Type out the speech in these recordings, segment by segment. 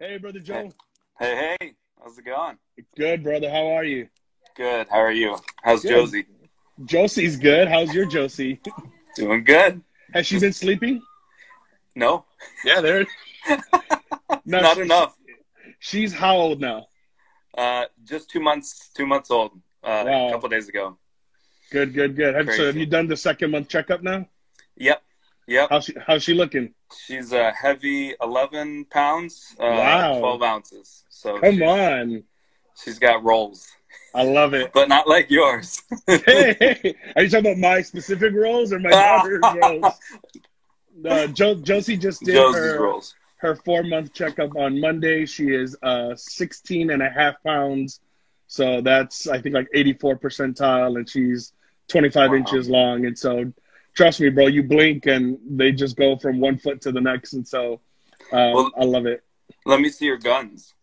Hey, brother Joe. Hey, hey, how's it going? Good, brother. How are you? Good. How are you? How's Good. Josie? Josie's good. How's your Josie? Doing good. Has she been sleeping? No, Yeah, there. No, not she- enough. She's how old now? Uh, just two months, two months old. Uh, Wow. a couple days ago. Good, good, good. Have, so have you done the second month checkup now? Yep, yep. How's she, how's she looking? She's a heavy 11 pounds, uh, Wow. 12 ounces. So Come she's, on. she's got rolls, I love it. but not like yours. hey, hey, are you talking about my specific roles or my daughter's roles? Uh, jo- Josie just did Josie's her, rolls. her four month checkup on Monday. She is uh, 16 and a half pounds. So that's, I think, like 84 percentile, and she's 25 Wow. inches long. And so, trust me, bro, you blink and they just go from one foot to the next. And so, um, Well- I love it. Let me see your guns.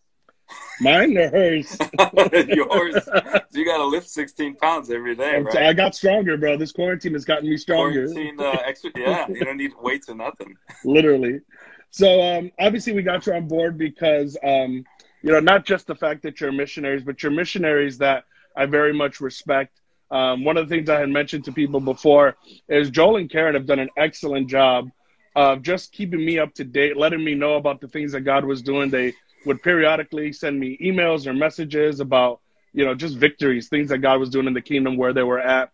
Mine or hers? yours. You got to lift 16 pounds every day, right? I got stronger, bro. This quarantine has gotten me stronger. Quarantine uh, extra. Yeah, you don't need weights or nothing. literally. So um, obviously, we got you on board because um, you know not just the fact that you're missionaries, but you're missionaries that I very much respect. Um, one of the things I had mentioned to people before is Joel and Karen have done an excellent job of just keeping me up to date, letting me know about the things that God was doing. They would periodically send me emails or messages about you know just victories, things that God was doing in the kingdom where they were at,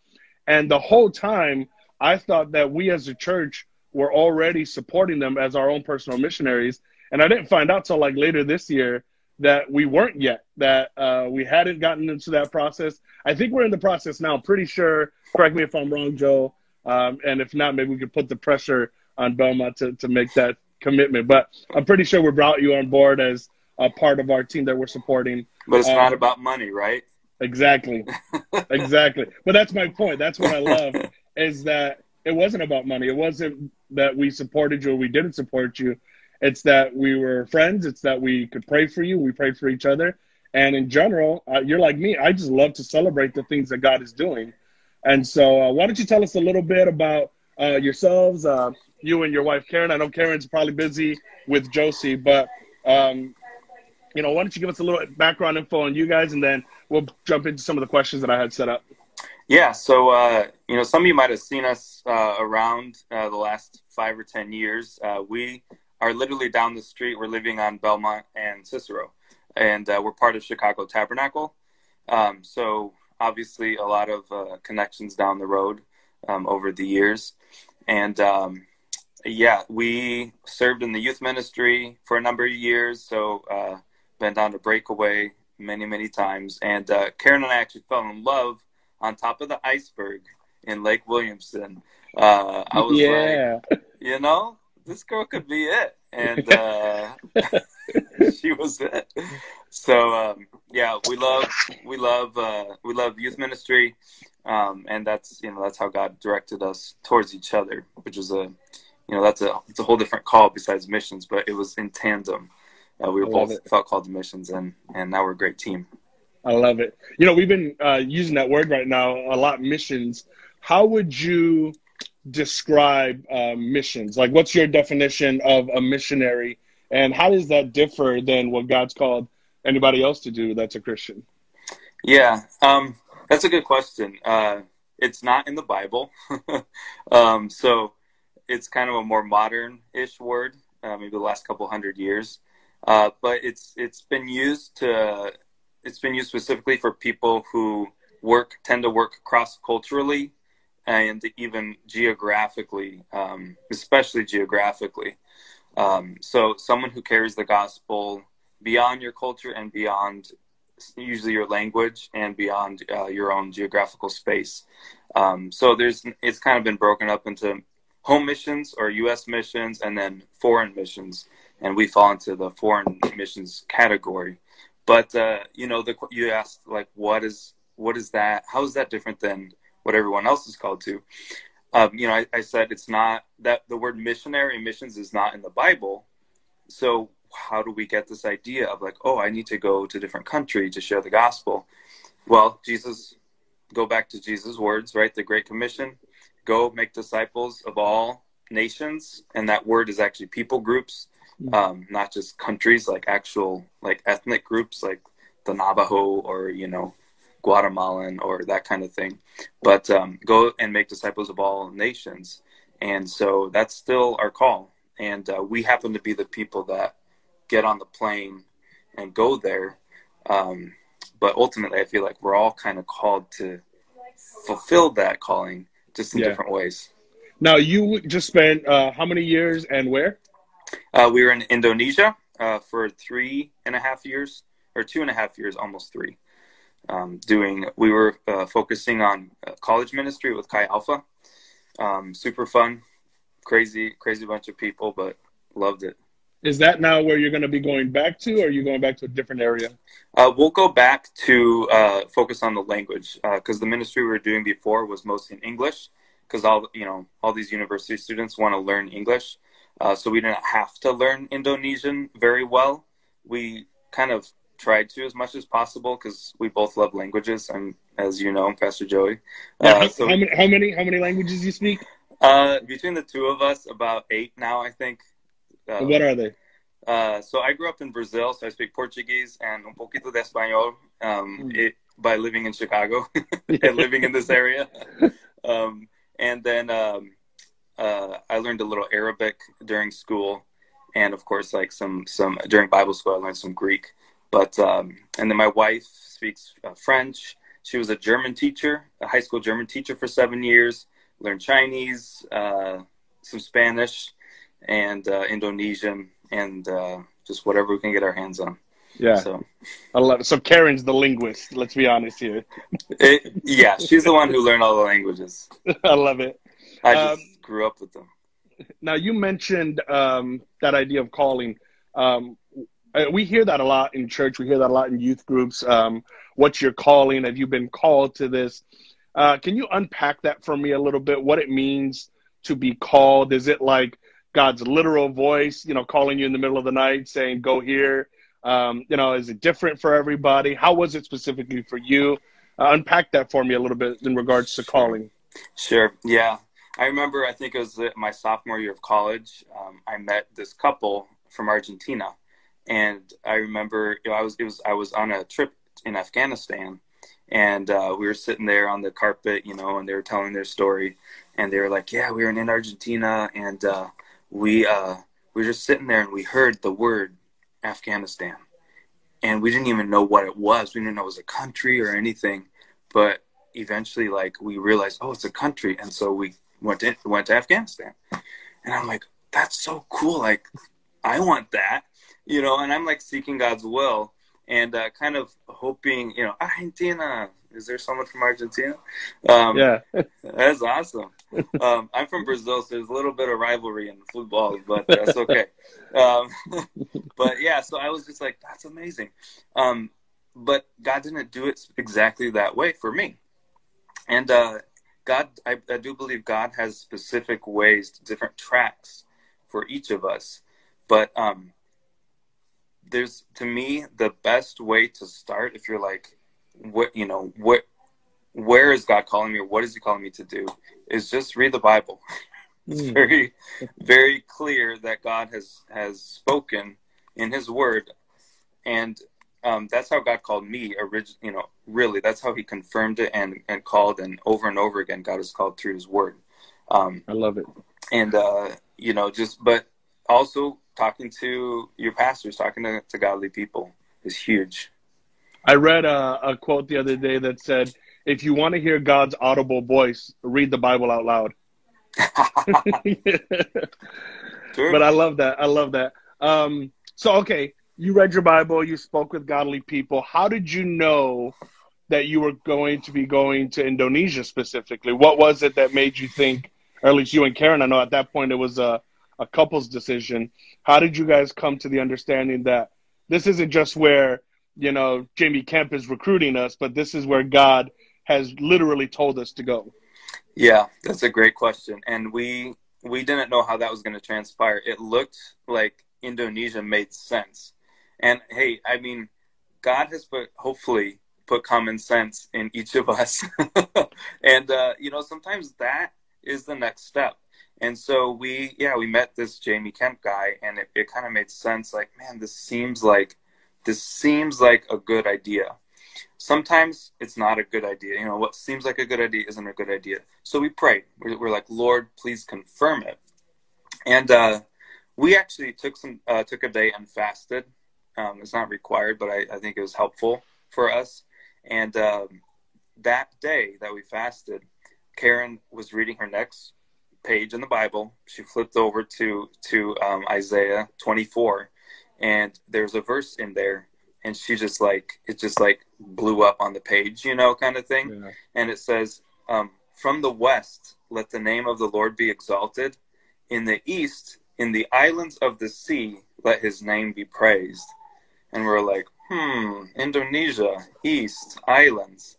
and the whole time I thought that we as a church were already supporting them as our own personal missionaries. And I didn't find out till like later this year that we weren't yet, that uh, we hadn't gotten into that process. I think we're in the process now. Pretty sure, correct me if I'm wrong, Joe. Um, and if not, maybe we could put the pressure on Belmont to, to make that commitment. But I'm pretty sure we brought you on board as a part of our team that we're supporting. But it's Um, not about money, right? Exactly. exactly. But that's my point. That's what I love is that it wasn't about money. It wasn't that we supported you or we didn't support you. It's that we were friends. It's that we could pray for you. We prayed for each other. And in general, uh, you're like me. I just love to celebrate the things that God is doing. And so, uh, why don't you tell us a little bit about uh, yourselves, uh, you and your wife, Karen? I know Karen's probably busy with Josie, but um, you know, why don't you give us a little background info on you guys, and then we'll jump into some of the questions that I had set up. Yeah, so uh, you know, some of you might have seen us uh, around the last five or ten years. We are literally down the street. We're living on Belmont and Cicero, and uh, we're part of Chicago Tabernacle. Um, so obviously, a lot of uh, connections down the road um, over the years, and um, yeah, we served in the youth ministry for a number of years. So uh, been down to Breakaway many, many times, and uh, Karen and I actually fell in love on top of the iceberg in Lake Williamson. Uh, I was like, you know, this girl could be it, and uh, she was it. So um, yeah, we love we love uh, we love youth ministry, um, and that's you know that's how God directed us towards each other, which is a you know that's a it's a whole different call besides missions, but it was in tandem. Uh, we were both it. felt called to missions, and and now we're a great team. I love it. You know, we've been uh, using that word right now a lot. Missions. How would you describe uh, missions? Like, what's your definition of a missionary, and how does that differ than what God's called anybody else to do that's a Christian? Yeah, um, that's a good question. Uh, it's not in the Bible, um, so it's kind of a more modern-ish word, uh, maybe the last couple hundred years. Uh, but it's it's been used to it's been used specifically for people who work tend to work cross culturally and even geographically, um, especially geographically. Um, so someone who carries the gospel beyond your culture and beyond usually your language and beyond uh, your own geographical space. Um, so there's it's kind of been broken up into home missions or U.S. missions and then foreign missions, and we fall into the foreign missions category. But uh, you know, the you asked like, what is what is that? How is that different than what everyone else is called to? Um, you know, I, I said it's not that the word missionary missions is not in the Bible. So how do we get this idea of like, oh, I need to go to a different country to share the gospel? Well, Jesus, go back to Jesus' words, right? The Great Commission go make disciples of all nations. And that word is actually people groups. mm-hmm. um, not just countries, like actual like ethnic groups, like the Navajo or you know Guatemalan or that kind of thing. But um, go and make disciples of all nations, and so that's still our call. And uh, we happen to be the people that get on the plane and go there. Um, but ultimately, I feel like we're all kind of called to fulfill that calling, just in yeah. different ways. Now, you just spent uh, how many years and where? Uh, we were in Indonesia uh, for three and a half years, or two and a half years, almost three. Um, doing, we were uh, focusing on uh, college ministry with Chi Alpha. Um, super fun, crazy, crazy bunch of people, but loved it. Is that now where you're going to be going back to, or are you going back to a different area? Uh, we'll go back to uh, focus on the language because uh, the ministry we were doing before was mostly in English because all you know all these university students want to learn English, uh, so we didn't have to learn Indonesian very well. We kind of tried to as much as possible because we both love languages, and as you know, Pastor Joey. Yeah, how, uh, so, how, many, how many how many languages you speak? Uh, between the two of us, about eight now, I think. Uh, what are they? Uh, so I grew up in Brazil, so I speak Portuguese and un poquito de español um, mm. it, by living in Chicago and living in this area. Um, and then um, uh, I learned a little Arabic during school, and of course, like some some during Bible school, I learned some Greek. But um, and then my wife speaks uh, French. She was a German teacher, a high school German teacher for seven years. Learned Chinese, uh, some Spanish, and uh, Indonesian, and uh, just whatever we can get our hands on. Yeah. So I love it. So Karen's the linguist. Let's be honest here. It, yeah, she's the one who learned all the languages. I love it. I just um, grew up with them. Now you mentioned um, that idea of calling. Um, we hear that a lot in church. We hear that a lot in youth groups. Um, what's your calling? Have you been called to this? Uh, can you unpack that for me a little bit? What it means to be called? Is it like God's literal voice, you know, calling you in the middle of the night, saying, "Go here"? Um, you know, is it different for everybody? How was it specifically for you? Uh, unpack that for me a little bit in regards to calling. Sure. Yeah. I remember, I think it was my sophomore year of college. Um, I met this couple from Argentina, and I remember, you know, I was it was I was on a trip in Afghanistan, and uh, we were sitting there on the carpet, you know, and they were telling their story, and they were like, "Yeah, we were in Argentina, and uh, we uh, we were just sitting there, and we heard the word Afghanistan. And we didn't even know what it was. We didn't know it was a country or anything. But eventually, like, we realized, oh, it's a country. And so we went to, went to Afghanistan. And I'm like, that's so cool. Like, I want that, you know, and I'm like seeking God's will and uh, kind of hoping, you know, Argentina, is there someone from Argentina? Um, yeah, that's awesome. Um, I'm from Brazil, so there's a little bit of rivalry in football, but that's okay. Um, but yeah, so I was just like, that's amazing. Um, but God didn't do it exactly that way for me, and uh, God, I, I do believe God has specific ways, different tracks for each of us, but um, there's to me the best way to start if you're like what you know what where is God calling me or what is he calling me to do is just read the Bible. it's mm. very very clear that God has has spoken in his word and um, that's how God called me originally you know really that's how he confirmed it and and called and over and over again God has called through his word um, I love it and uh, you know just but also talking to your pastors talking to, to godly people is huge I read a, a quote the other day that said, "If you want to hear God's audible voice, read the Bible out loud." But I love that. I love that. Um, so, okay, you read your Bible, you spoke with godly people. How did you know that you were going to be going to Indonesia specifically? What was it that made you think, or at least you and Karen? I know at that point it was a a couple's decision. How did you guys come to the understanding that this isn't just where you know, Jamie Kemp is recruiting us, but this is where God has literally told us to go? Yeah, that's a great question. And we we didn't know how that was going to transpire. It looked like Indonesia made sense. And hey, I mean, God has put hopefully put common sense in each of us. and uh, you know, sometimes that is the next step. And so we, yeah, we met this Jamie Kemp guy, and it, it kind of made sense. Like, man, this seems like this seems like a good idea. Sometimes it's not a good idea. You know, what seems like a good idea isn't a good idea. So we prayed. We're, we're like, Lord, please confirm it. And uh, we actually took some uh, took a day and fasted. Um, it's not required, but I, I, think it was helpful for us. And um, that day that we fasted, Karen was reading her next page in the Bible. She flipped over to to um, Isaiah 24, and there's a verse in there, and she just like it just like blew up on the page, you know, kind of thing. Yeah. And it says, um, "From the west, let the name of the Lord be exalted; in the east, in the islands of the sea, let His name be praised." And we're like, hmm, Indonesia, East Islands,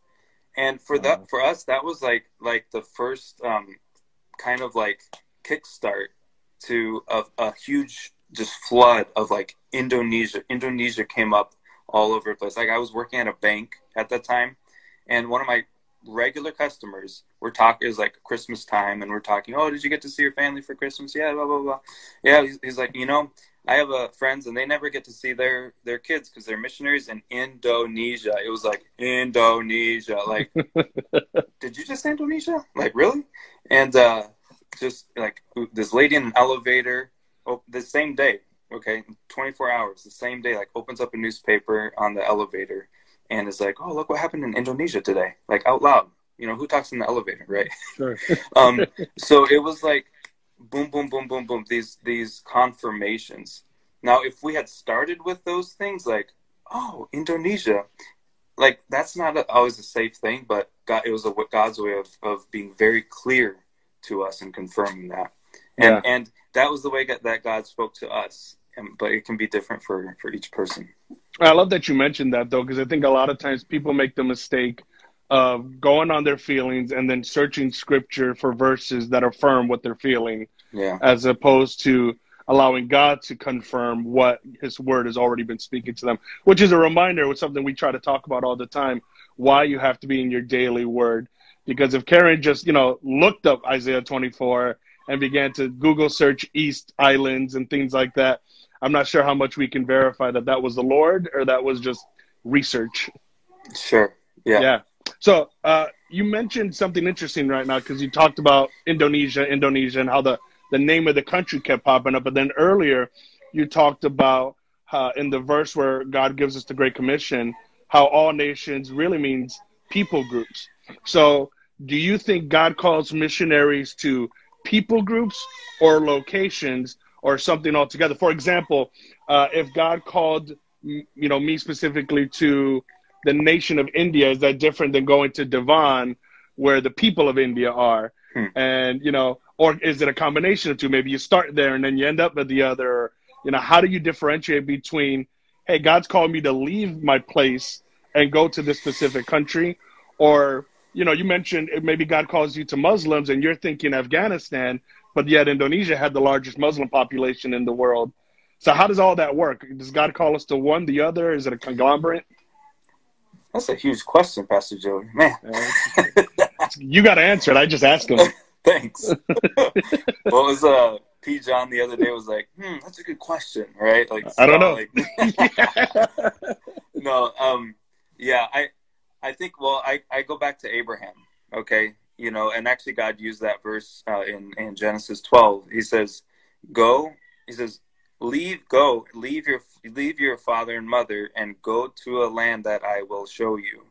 and for that, for us, that was like like the first um, kind of like kickstart to a, a huge just flood of like Indonesia. Indonesia came up all over the place. Like I was working at a bank at that time, and one of my regular customers we're talking is like Christmas time, and we're talking. Oh, did you get to see your family for Christmas? Yeah, blah blah blah. Yeah, he's, he's like, you know, I have uh, friends, and they never get to see their their kids because they're missionaries in Indonesia. It was like Indonesia. Like, did you just say Indonesia? Like, really? And uh, just like this lady in an elevator, oh, the same day, okay, 24 hours, the same day, like opens up a newspaper on the elevator and is like, oh, look what happened in Indonesia today, like out loud. You know, who talks in the elevator, right? Sure. um, so it was like, boom, boom, boom, boom, boom, these, these confirmations. Now, if we had started with those things, like, oh, Indonesia, like that's not a, always a safe thing, but God, it was a, God's way of, of being very clear to us and confirming that. And, yeah. and that was the way that God spoke to us. And, but it can be different for, for each person. I love that you mentioned that though, because I think a lot of times people make the mistake of going on their feelings and then searching scripture for verses that affirm what they're feeling, yeah. as opposed to allowing God to confirm what His Word has already been speaking to them, which is a reminder, with something we try to talk about all the time, why you have to be in your daily Word. Because if Karen just, you know, looked up Isaiah 24 and began to Google search East Islands and things like that, I'm not sure how much we can verify that that was the Lord or that was just research. Sure. Yeah. Yeah. So uh, you mentioned something interesting right now because you talked about Indonesia, Indonesia, and how the, the name of the country kept popping up. But then earlier, you talked about uh, in the verse where God gives us the Great Commission, how all nations really means people groups. So do you think God calls missionaries to people groups or locations or something altogether? For example, uh, if God called you know me specifically to the nation of India, is that different than going to Devon, where the people of India are? Hmm. And you know, or is it a combination of two? Maybe you start there and then you end up at the other. You know, how do you differentiate between, hey, God's called me to leave my place and go to this specific country, or you know, you mentioned maybe God calls you to Muslims and you're thinking Afghanistan, but yet Indonesia had the largest Muslim population in the world. So how does all that work? Does God call us to one, the other? Is it a conglomerate? That's a huge question, Pastor Joey. Man, you got to answer it. I just asked him. Thanks. what was uh P. John the other day was like, hmm, that's a good question, right? Like I don't know. Like, no, um, yeah, I I think well, I, I go back to Abraham, okay, you know, and actually God used that verse uh, in in Genesis 12. He says, "Go," he says, "Leave, go, leave your leave your father and mother, and go to a land that I will show you."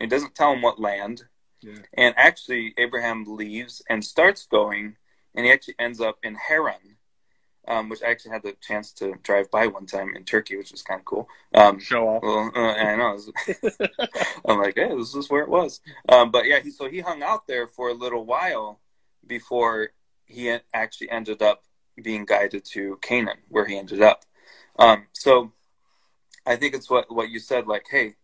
It doesn't tell him what land, yeah. and actually Abraham leaves and starts going, and he actually ends up in Haran, um, which I actually had the chance to drive by one time in Turkey, which was kind of cool. Um, Show off. Well, uh, I know. I'm like, hey, this is where it was. Um, but yeah, he, so he hung out there for a little while before he actually ended up being guided to Canaan, where he ended up. Um, so I think it's what what you said. Like, hey,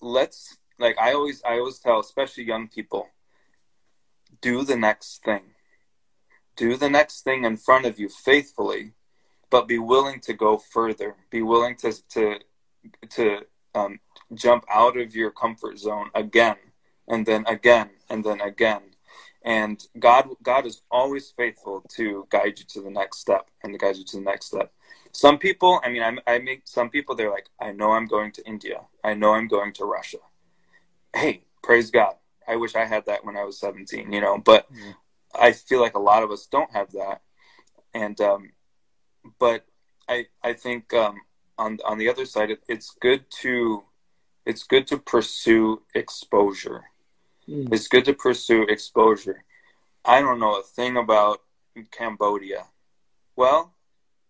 let's like I always I always tell, especially young people, do the next thing do the next thing in front of you faithfully, but be willing to go further. Be willing to to to um, jump out of your comfort zone again and then again and then again. And God God is always faithful to guide you to the next step and to guide you to the next step. Some people, I mean, I, I make some people. They're like, I know I'm going to India. I know I'm going to Russia. Hey, praise God. I wish I had that when I was 17. You know, but mm. I feel like a lot of us don't have that, and um, but I I think um, on on the other side, it, it's good to it's good to pursue exposure Mm. It's good to pursue exposure. I don't know a thing about Cambodia. Well,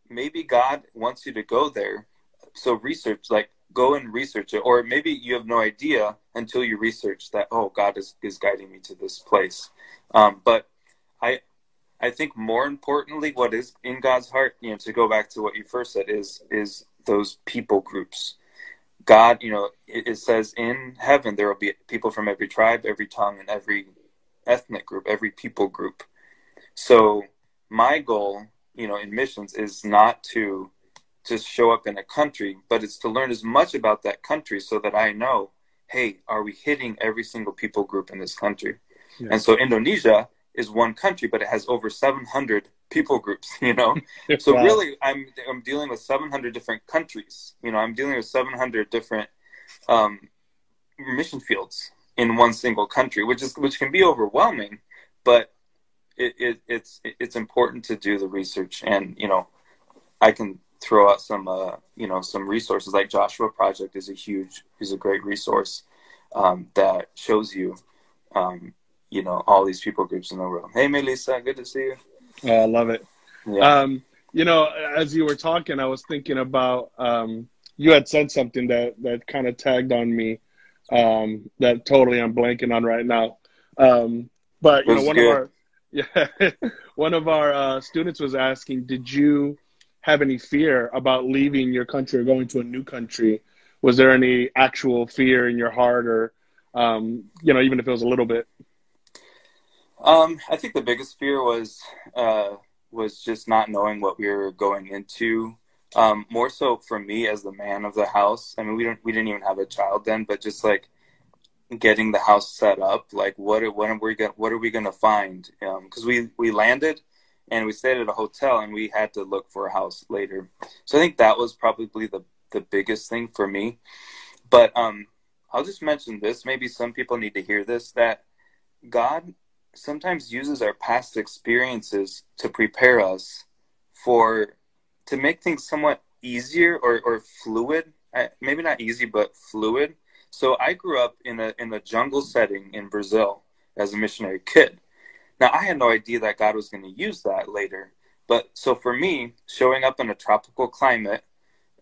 maybe God wants you to go there. So research, like go and research it. Or maybe you have no idea until you research that, oh, God is, is guiding me to this place. Um, but I I think more importantly, what is in God's heart, you know, to go back to what you first said, is is those people groups. God, you know, it, it, says in heaven there will be people from every tribe, every tongue, and every ethnic group, every people group. So my goal, you know, in missions is not to just show up in a country, but it's to learn as much about that country so that I know, hey, are we hitting every single people group in this country? Yeah. And so Indonesia is one country, but it has over 700 people groups, you know? so wow. really, I'm, I'm dealing with 700 different countries. You know, I'm dealing with 700 different um, mission fields in one single country, which is, which can be overwhelming, but it, it, it's, it's important to do the research and, you know, I can throw out some, uh, you know, some resources like Joshua Project is a huge, is a great resource um, that shows you, um, you know, all these people groups in the world. Hey, Melissa, good to see you. Oh, I love it. Yeah. Um, you know, as you were talking, I was thinking about um, you had said something that that kind of tagged on me um, that totally I'm blanking on right now. Um, but you know, one good. of our yeah, one of our uh, students was asking, did you have any fear about leaving your country or going to a new country? Was there any actual fear in your heart, or um, you know, even if it was a little bit? Um, I think the biggest fear was uh, was just not knowing what we were going into. Um, more so for me as the man of the house. I mean, we don't we didn't even have a child then, but just like getting the house set up. Like, what are, what are we gonna what are we gonna find? Because um, we we landed and we stayed at a hotel and we had to look for a house later. So I think that was probably the the biggest thing for me. But um, I'll just mention this. Maybe some people need to hear this. That God sometimes uses our past experiences to prepare us for to make things somewhat easier or, or fluid. Maybe not easy but fluid. So i grew up in a in a jungle setting in brazil as a missionary kid. Now i had no idea that god was going to use that later but so for me showing up in a tropical climate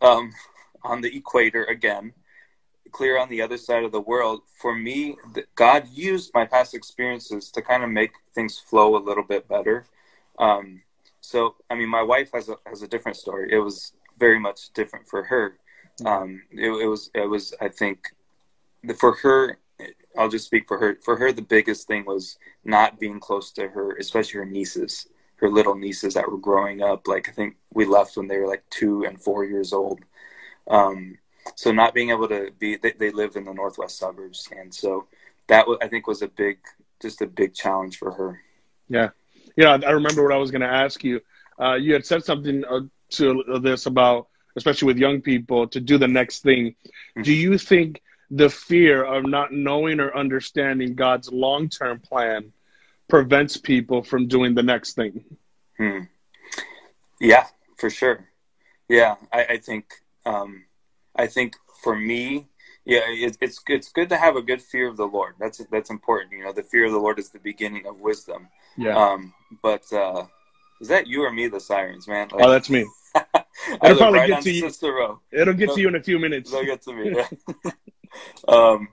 um, on the equator again clear on the other side of the world, for me, God used my past experiences to kind of make things flow a little bit better. Um, so, I mean, my wife has a has a different story. It was very much different for her. Um, it, it was it was I think for her. I'll just speak for her. For her, the biggest thing was not being close to her, especially her nieces, her little nieces that were growing up. Like I think we left when they were like two and four years old. Um, so not being able to be they, they live in the northwest suburbs. And so that i think was a big just a big challenge for her. Yeah. Yeah i remember what i was going to ask you. Uh, you had said something uh, to this about especially with young people to do the next thing. Mm-hmm. do you think the fear of not knowing or understanding god's long-term plan prevents people from doing the next thing? Hmm. yeah for sure. Yeah i, I think um, I think for me, yeah, it, it's it's good to have a good fear of the Lord. That's that's important. You know, the fear of the Lord is the beginning of wisdom. Yeah. Um, but uh, is that you or me, the sirens, man? Like, oh, that's me. It'll probably right get to you. It'll get to you in a few minutes. They'll get to me. Yeah. um,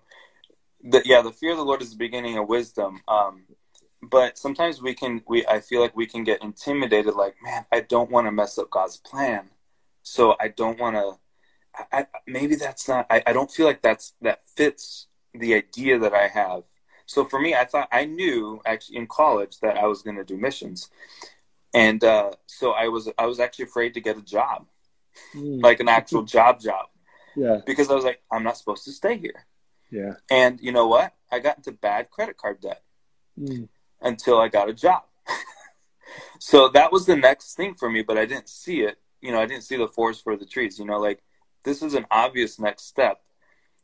the, yeah, the fear of the Lord is the beginning of wisdom. Um, but sometimes we can, we I feel like we can get intimidated. Like, man, I don't want to mess up God's plan, so I don't want to I, maybe that's not I, I don't feel like that's that fits the idea that I have. So for me, I thought I knew actually in college that I was going to do missions, and uh, so I was I was actually afraid to get a job, mm. like an actual job job. Yeah. Because I was like, I'm not supposed to stay here. Yeah. And you know what? I got into bad credit card debt. Mm. until I got a job. so that was the next thing for me, but I didn't see it. You know, I didn't see the forest for the trees. You know, like this is an obvious next step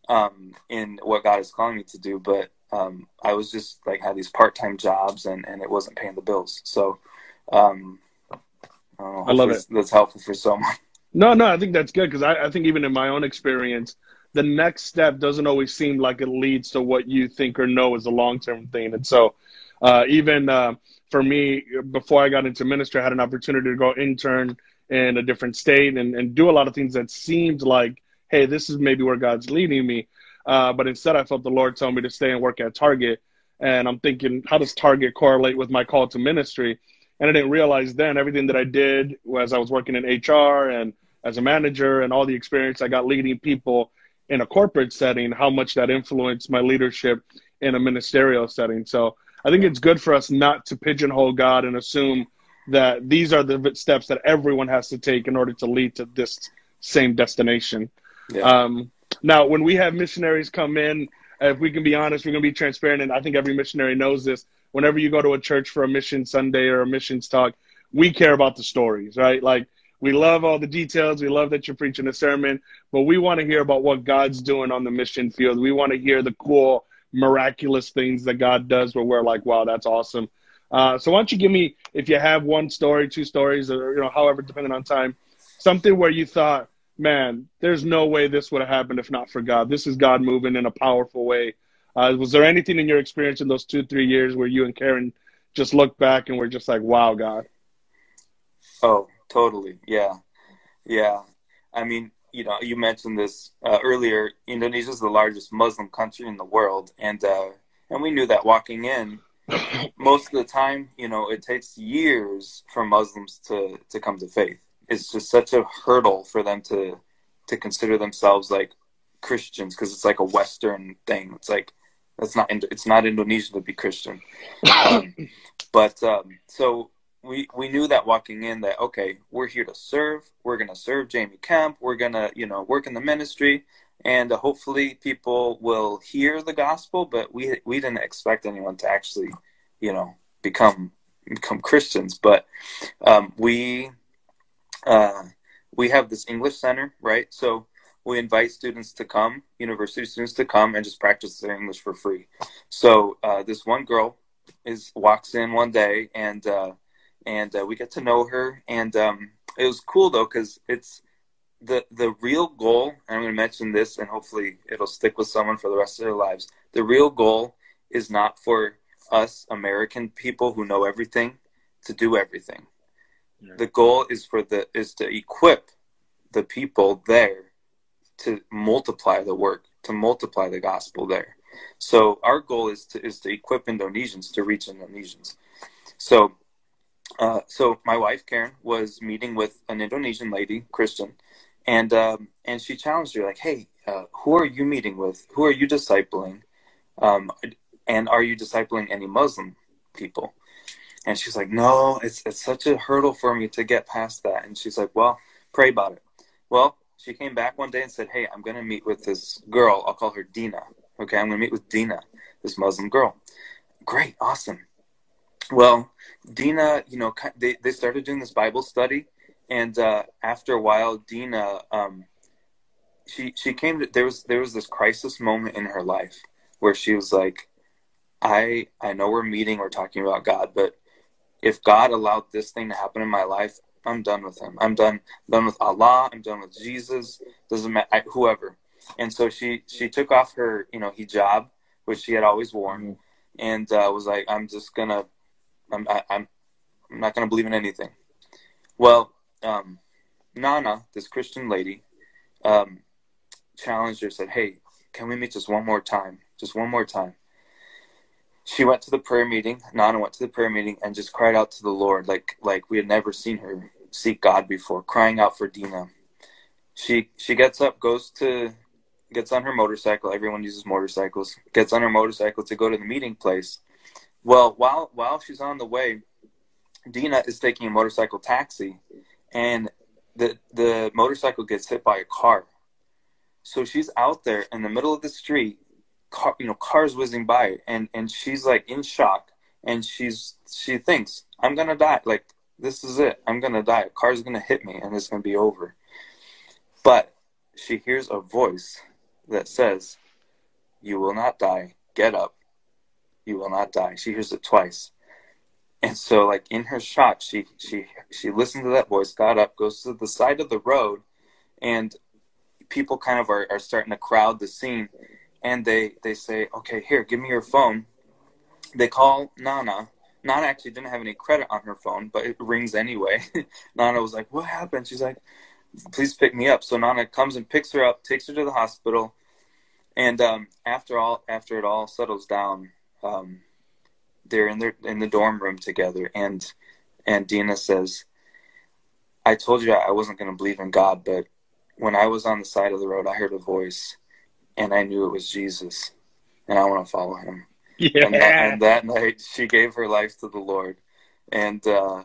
um, in what God is calling me to do, but um, I was just like had these part time jobs and, and it wasn't paying the bills. So um, I, know, I love it. That's helpful for someone. No, no, I think that's good because I, I think even in my own experience, the next step doesn't always seem like it leads to what you think or know is a long term thing. And so, uh, even uh, for me, before I got into ministry, I had an opportunity to go intern in a different state and, and do a lot of things that seemed like, hey, this is maybe where God's leading me. Uh, but instead, I felt the Lord tell me to stay and work at Target. And I'm thinking, how does Target correlate with my call to ministry? And I didn't realize then everything that I did as I was working in HR and as a manager and all the experience I got leading people in a corporate setting, how much that influenced my leadership in a ministerial setting. So I think it's good for us not to pigeonhole God and assume that these are the steps that everyone has to take in order to lead to this same destination. Yeah. Um, now, when we have missionaries come in, if we can be honest, we're going to be transparent, and I think every missionary knows this. Whenever you go to a church for a mission Sunday or a missions talk, we care about the stories, right? Like we love all the details. We love that you're preaching a sermon, but we want to hear about what God's doing on the mission field. We want to hear the cool, miraculous things that God does where we're like, wow, that's awesome. Uh, so why don't you give me, if you have one story, two stories, or you know, however, depending on time, something where you thought, man, there's no way this would have happened if not for God. This is God moving in a powerful way. Uh, was there anything in your experience in those two, three years where you and Karen just looked back and we're just like, wow, God? Oh, totally. Yeah. Yeah. I mean, you know, you mentioned this uh, earlier. Indonesia is the largest Muslim country in the world, and uh, and we knew that walking in most of the time, you know, it takes years for Muslims to to come to faith. It's just such a hurdle for them to to consider themselves like Christians because it's like a Western thing. It's like that's not it's not Indonesian to be Christian. Um, but um, so we we knew that walking in that okay, we're here to serve. We're gonna serve Jamie Kemp. We're gonna you know work in the ministry and hopefully people will hear the gospel but we we didn't expect anyone to actually you know become become christians. But um, we uh, we have this english center right? So we invite students to come university students to come and just practice their english for free. So uh, this one girl is walks in one day and uh, and uh, we get to know her. And um, it was cool though because it's the the real goal, and I'm going to mention this, and hopefully it'll stick with someone for the rest of their lives. The real goal is not for us American people who know everything to do everything. Yeah. The goal is for the is to equip the people there to multiply the work, to multiply the gospel there. So our goal is to is to equip Indonesians to reach Indonesians. So uh, so my wife Karen was meeting with an Indonesian lady, Christian, and um, and she challenged her like, "Hey, uh, who are you meeting with? Who are you discipling? Um, and are you discipling any Muslim people?" And she's like, "No, it's it's such a hurdle for me to get past that." And she's like, "Well, pray about it." Well, she came back one day and said, "Hey, I'm going to meet with this girl. I'll call her Dina. Okay, I'm going to meet with Dina, this Muslim girl." Great, awesome. Well, Dina, you know, they they started doing this Bible study and uh, after a while, Dina, um, she she came to there was there was this crisis moment in her life where she was like, I I know we're meeting, we're talking about God, but if God allowed this thing to happen in my life, I'm done with Him. I'm done done with Allah. I'm done with Jesus. Doesn't matter I, whoever. And so she she took off her you know hijab, which she had always worn, mm-hmm. and uh, was like, I'm just gonna, I'm I, am i am i am not gonna believe in anything. Well, um, Nana, this Christian lady, um, challenged her, said, Hey, can we meet just one more time? Just one more time. She went to the prayer meeting. Nana went to the prayer meeting and just cried out to the Lord like like we had never seen her seek God before, crying out for Dina. She she gets up, goes to gets on her motorcycle. Everyone uses motorcycles. Gets on her motorcycle to go to the meeting place. Well, while while she's on the way, Dina is taking a motorcycle taxi and the the motorcycle gets hit by a car. So she's out there in the middle of the street, car, you know, cars whizzing by, and and she's like in shock, and she's she thinks I'm gonna die. Like this is it. I'm gonna die. A car's gonna hit me, and it's gonna be over. But she hears a voice that says, "You will not die. Get up. You will not die." She hears it twice. And so, like in her shock, she she she listened to that voice, got up, goes to the side of the road, and people kind of are, are starting to crowd the scene. And they they say, "Okay, here, give me your phone." They call Nana. Nana actually didn't have any credit on her phone, but it rings anyway. Nana was like, "What happened?" She's like, "Please pick me up." So Nana comes and picks her up, takes her to the hospital, and um, after all, after it all settles down. Um, they're in their in the dorm room together and and Dina says I told you I wasn't going to believe in God but when I was on the side of the road I heard a voice and I knew it was Jesus and I want to follow him. Yeah. and, that, and that night she gave her life to the Lord and uh,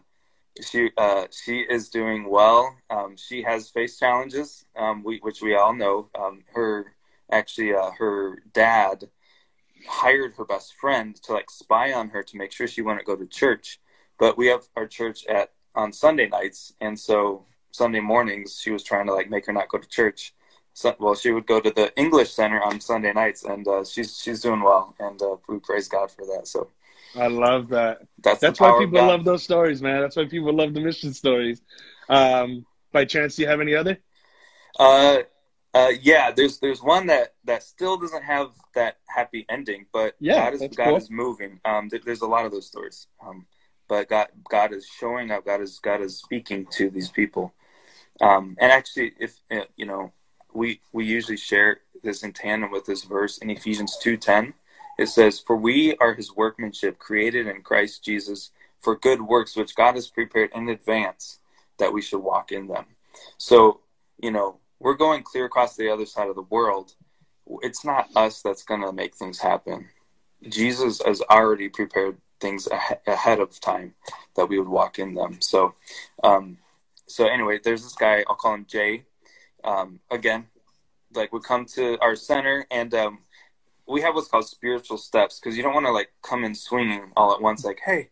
she uh, she is doing well. Um, she has face challenges um, we, which we all know. Um, her actually uh, her dad hired her best friend to like spy on her to make sure she wouldn't go to church. But we have our church at on Sunday nights, and so Sunday mornings she was trying to like make her not go to church. So, well, she would go to the English Center on Sunday nights, and uh, she's she's doing well, and uh, we praise God for that. So I love that. That's that's why people love those stories, man. That's why people love the mission stories. Um, by chance, do you have any other? Uh, uh, yeah, there's there's one that that still doesn't have that happy ending, but yeah, God is God cool. is moving. Um, th- there's a lot of those stories. Um, but God God is showing up. God is God is speaking to these people. Um, and actually, if uh, you know, we we usually share this in tandem with this verse in Ephesians two ten. It says, "For we are His workmanship, created in Christ Jesus for good works, which God has prepared in advance that we should walk in them." So you know we're going clear across the other side of the world. It's not us that's going to make things happen. Jesus has already prepared things ahead of time that we would walk in them. So, um, so anyway, there's this guy. I'll call him Jay. Um, again, like we come to our center and um, we have what's called spiritual steps because you don't want to like come in swinging all at once. Like, hey,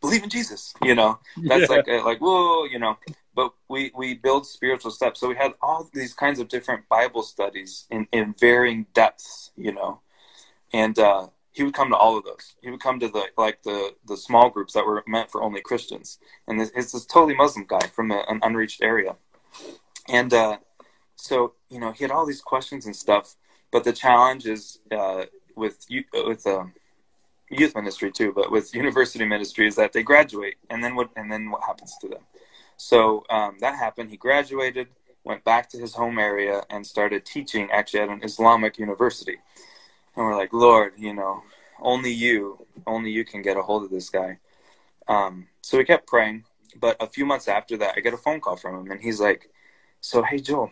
believe in Jesus. You know, that's yeah. like like whoa. You know, but we we build spiritual steps. So we had all these kinds of different bible studies in in varying depths you know? And uh he would come to all of those. He would come to the like the the small groups that were meant for only christians. And this, it's this totally muslim guy from a, an unreached area. And uh so you know he had all these questions and stuff but the challenge is uh with with um youth ministry too but with university ministry is that they graduate and then what and then what happens to them so um, that happened. He graduated, went back to his home area, and started teaching actually at an Islamic university. And we're like, Lord, you know, only you, only you can get a hold of this guy. Um, so we kept praying. But a few months after that, I get a phone call from him, and he's like, So, hey, Joel,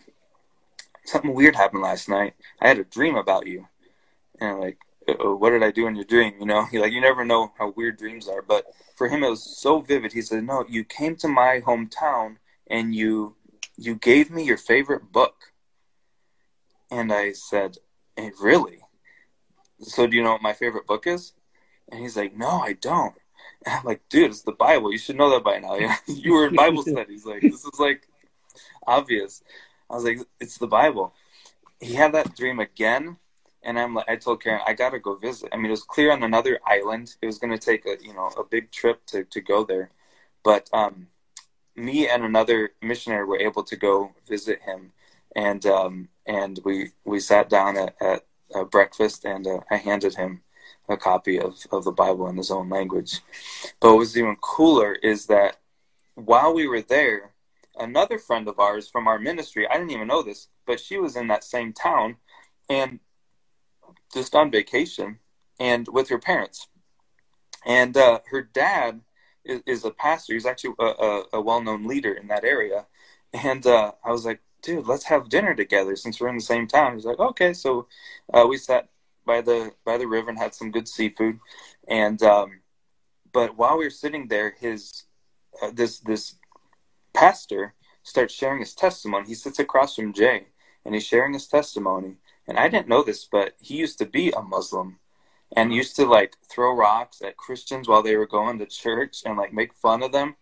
something weird happened last night. I had a dream about you. And I'm like, Uh, what did I do in your dream? You know, he like you never know how weird dreams are. But for him, it was so vivid. He said, "No, you came to my hometown and you you gave me your favorite book." And I said, hey, "Really? So do you know what my favorite book is?" And he's like, "No, I don't." And I'm like, "Dude, it's the Bible. You should know that by now. you were in Bible studies. Like this is like obvious." I was like, "It's the Bible." He had that dream again and I'm like, I told Karen, I gotta go visit. I mean, it was clear on another island. It was gonna take a you know a big trip to to go there, but um, me and another missionary were able to go visit him, and um, and we we sat down at, at breakfast, and uh, I handed him a copy of of the Bible in his own language. But what was even cooler is that while we were there, another friend of ours from our ministry, I didn't even know this, but she was in that same town, and just on vacation and with her parents. And uh, her dad is, is, a pastor. He's actually a, a, a well known leader in that area. And uh, I was like, dude, let's have dinner together since we're in the same town. He's like, okay. So uh, we sat by the by the river and had some good seafood. And um, but while we were sitting there, his uh, this this pastor starts sharing his testimony. He sits across from Jay, and he's sharing his testimony and I didn't know this, but he used to be a Muslim, and uh-huh. used to like throw rocks at Christians while they were going to church and like make fun of them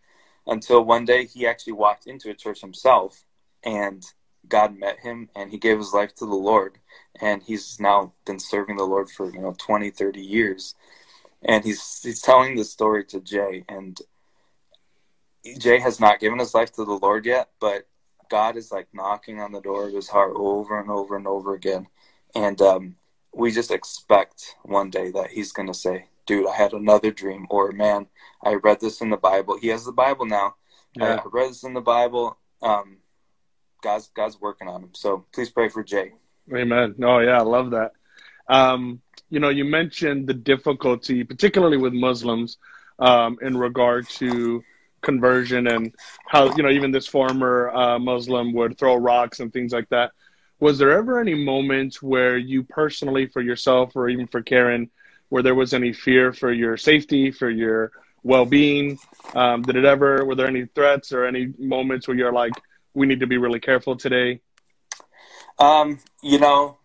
until one day he actually walked into a church himself and God met him and he gave his life to the Lord. And he's now been serving the Lord for you know 20 30 years. And he's he's telling the story to Jay. And Jay has not given his life to the Lord yet but God is like knocking on the door of his heart over and over and over again and um, we just expect one day that he's going to say, dude, I had another dream, or man, I read this in the Bible. He has the Bible now. Yeah. I read this in the Bible. Um, God's God's working on him. So please pray for Jay. Amen. Oh yeah, I love that. Um, you know, you mentioned the difficulty, particularly with Muslims, um, in regard to conversion and how you know even this former uh, Muslim would throw rocks and things like that was there ever any moments where you personally for yourself or even for karen where there was any fear for your safety for your well-being? Um, did it ever were there any threats or any moments where you're like we need to be really careful today um, you know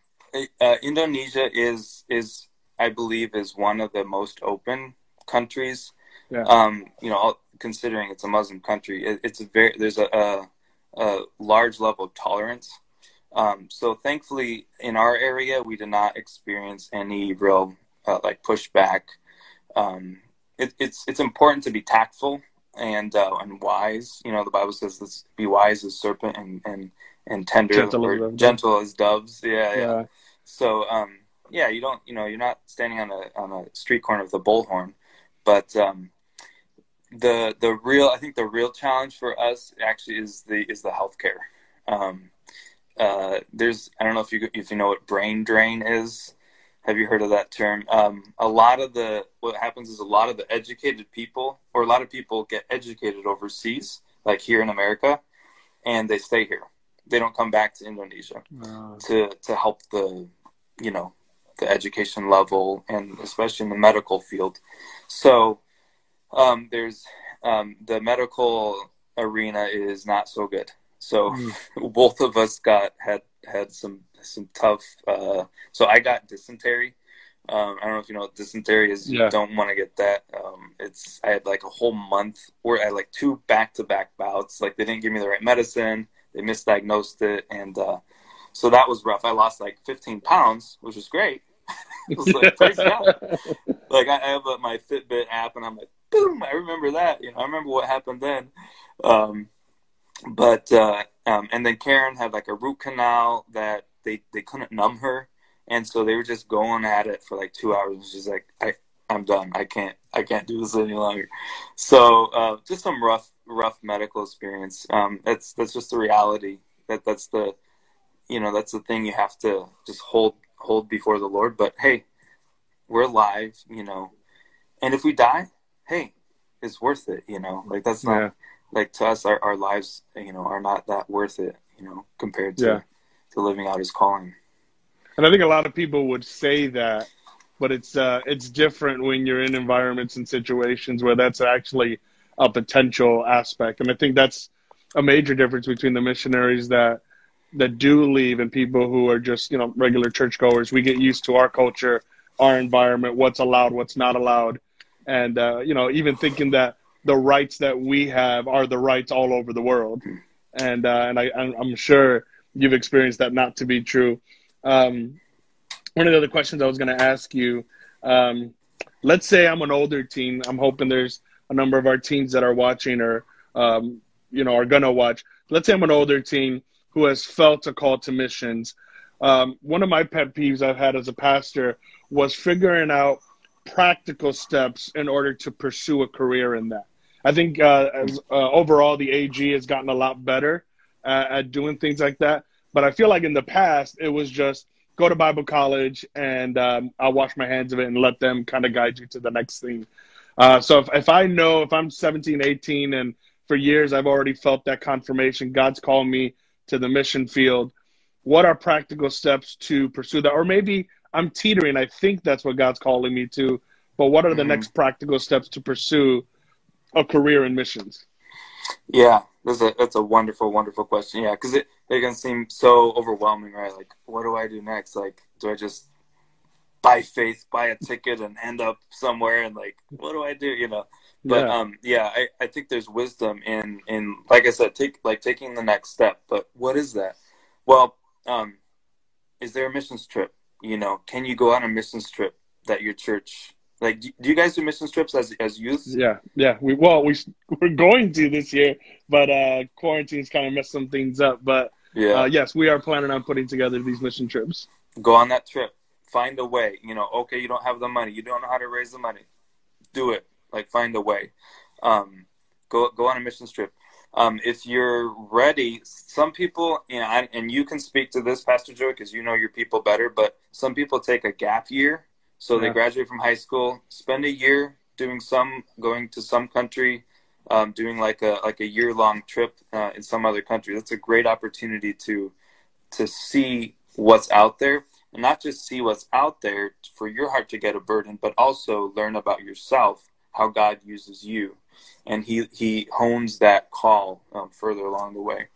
uh, indonesia is is i believe is one of the most open countries. Yeah. um, you know considering it's a muslim country it, it's a very there's a, a, a large level of tolerance um, so thankfully, in our area, we did not experience any real uh, like pushback. Um, it, it's it's important to be tactful and uh, and wise. You know, the Bible says, "Let's be wise as serpent and and and tender gentle, or as, gentle as doves." Yeah, yeah. yeah. So, um, yeah, you don't, you know, you're not standing on a on a street corner with a bullhorn, but um, the the real, I think, the real challenge for us actually is the is the healthcare. Um, uh, there's I don't know if you if you know what brain drain is. Have you heard of that term? Um, a lot of the what happens is a lot of the educated people, or a lot of people get educated overseas, like here in America, and they stay here. They don't come back to Indonesia oh. to to help the you know the education level and especially in the medical field. So um, there's um, the medical arena is not so good so mm. both of us got had had some some tough. Uh, so I got dysentery. Um, I don't know if you know what dysentery is. You don't want to get that. Um, it's I had like a whole month where I had like two back to back bouts. Like they didn't give me the right medicine. They misdiagnosed it, and uh, so that was rough. I lost like 15 pounds, which was great. was like. Like I have a, my Fitbit app, and I'm like, boom! I remember that. You know, I remember what happened then. Um, but uh, um, and then Karen had like a root canal that they they couldn't numb her, and so they were just going at it for like two hours. And she's like, I I'm done. I can't I can't do this any longer. So uh, just some rough rough medical experience. Um, that's that's just the reality. That that's the you know that's the thing you have to just hold hold before the Lord. But hey, we're alive. You know, and if we die, hey, it's worth it. You know, like that's not. Yeah like to us our, our lives you know are not that worth it you know compared to yeah. to living out his calling. And i think a lot of people would say that but it's uh it's different when you're in environments and situations where that's actually a potential aspect. And i think that's a major difference between the missionaries that that do leave and people who are just you know regular churchgoers. We get used to our culture our environment what's allowed what's not allowed. And uh, you know even thinking that the rights that we have are the rights all over the world, and uh, and I, I'm sure you've experienced that not to be true. Um, one of the other questions I was going to ask you, um, let's say I'm an older teen. I'm hoping there's a number of our teens that are watching or um, you know are going to watch. Let's say I'm an older teen who has felt a call to missions. Um, one of my pet peeves I've had as a pastor was figuring out practical steps in order to pursue a career in that. I think uh, as, uh, overall the AG has gotten a lot better uh, at doing things like that. But I feel like in the past it was just go to Bible college and um, I'll wash my hands of it and let them kind of guide you to the next thing. Uh, so if, if I know if I'm 17, 18, and for years I've already felt that confirmation, God's called me to the mission field. What are practical steps to pursue that? Or maybe I'm teetering. I think that's what God's calling me to. But what are the mm-hmm. next practical steps to pursue a career in missions? Yeah, that's a that's a wonderful, wonderful question. Yeah, because it it can seem so overwhelming, right? Like, what do I do next? Like, do I just by faith buy a ticket and end up somewhere and like what do I do? You know. But yeah. um yeah, I, I think there's wisdom in in like I said, take like taking the next step. But what is that? Well, um, is there a missions trip? You know, can you go on a missions trip that your church like do you guys do mission trips as as youth? Yeah yeah we well we we're going to this year but uh quarantine's kind of messed some things up but yeah. uh, yes we are planning on putting together these mission trips. Go on that trip. Find a way you know okay you don't have the money you don't know how to raise the money. Do it. Like find a way. Um go go on a mission trip. Um, if you're ready, some people, you know, and you can speak to this, Pastor Joe, because you know your people better. But some people take a gap year so yeah. they graduate from high school, spend a year doing some, going to some country, um, doing like a like a year long trip uh, in some other country. That's a great opportunity to to see what's out there, and not just see what's out there for your heart to get a burden, but also learn about yourself, how God uses you, and he he hones that call um, further along the way.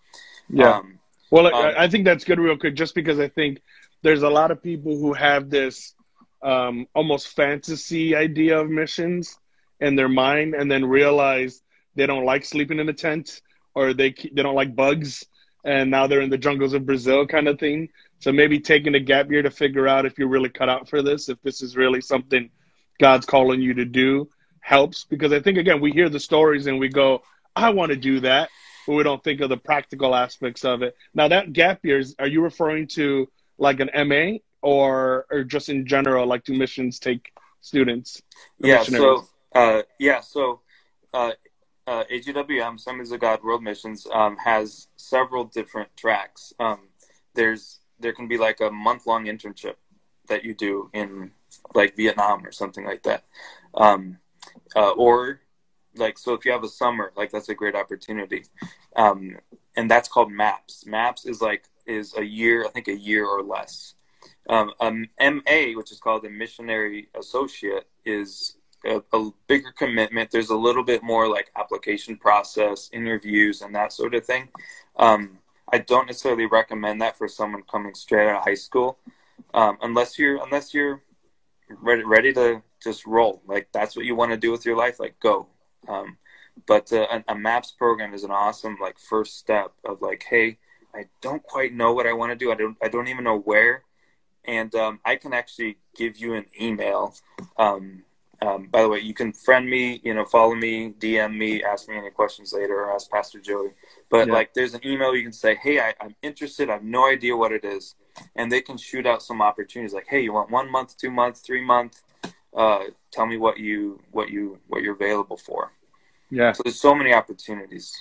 Yeah. Um, well, um, I think that's good, real quick, just because I think there's a lot of people who have this um, almost fantasy idea of missions in their mind and then realize they don't like sleeping in a tent or they they don't like bugs and now they're in the jungles of Brazil kind of thing. So maybe taking a gap year to figure out if you're really cut out for this, if this is really something God's calling you to do helps because I think again we hear the stories and we go, I want to do that, but we don't think of the practical aspects of it. Now that gap years, are you referring to like an MA or or just in general like do missions take students? Yeah so uh, yeah so uh, uh, AGWM Assemblies of God World Missions um, has several different tracks. Um, there's there can be like a month long internship that you do in like Vietnam or something like that. Um, uh, or like so if you have a summer like that's a great opportunity. Um, and that's called maps. Maps is like is a year i think a year or less um, um, MA, which is called a missionary associate, is a, a, bigger commitment. There's a little bit more like application process, interviews, and that sort of thing. Um, I don't necessarily recommend that for someone coming straight out of high school, um, unless you're unless you're ready, ready to just roll. Like that's what you want to do with your life. Like go. Um, but uh, a, a MAPS program is an awesome like first step of like, hey, I don't quite know what I want to do. I don't I don't even know where and um, I can actually give you an email. Um, um, by the way, you can friend me, you know, follow me, DM me, ask me any questions later, or ask Pastor Joey. But yeah. like, there's an email you can say, "Hey, I, am interested. I have no idea what it is," and they can shoot out some opportunities. Like, "Hey, you want one month, two months, three months? Uh, tell me what you what you what you're available for." Yeah. So there's so many opportunities.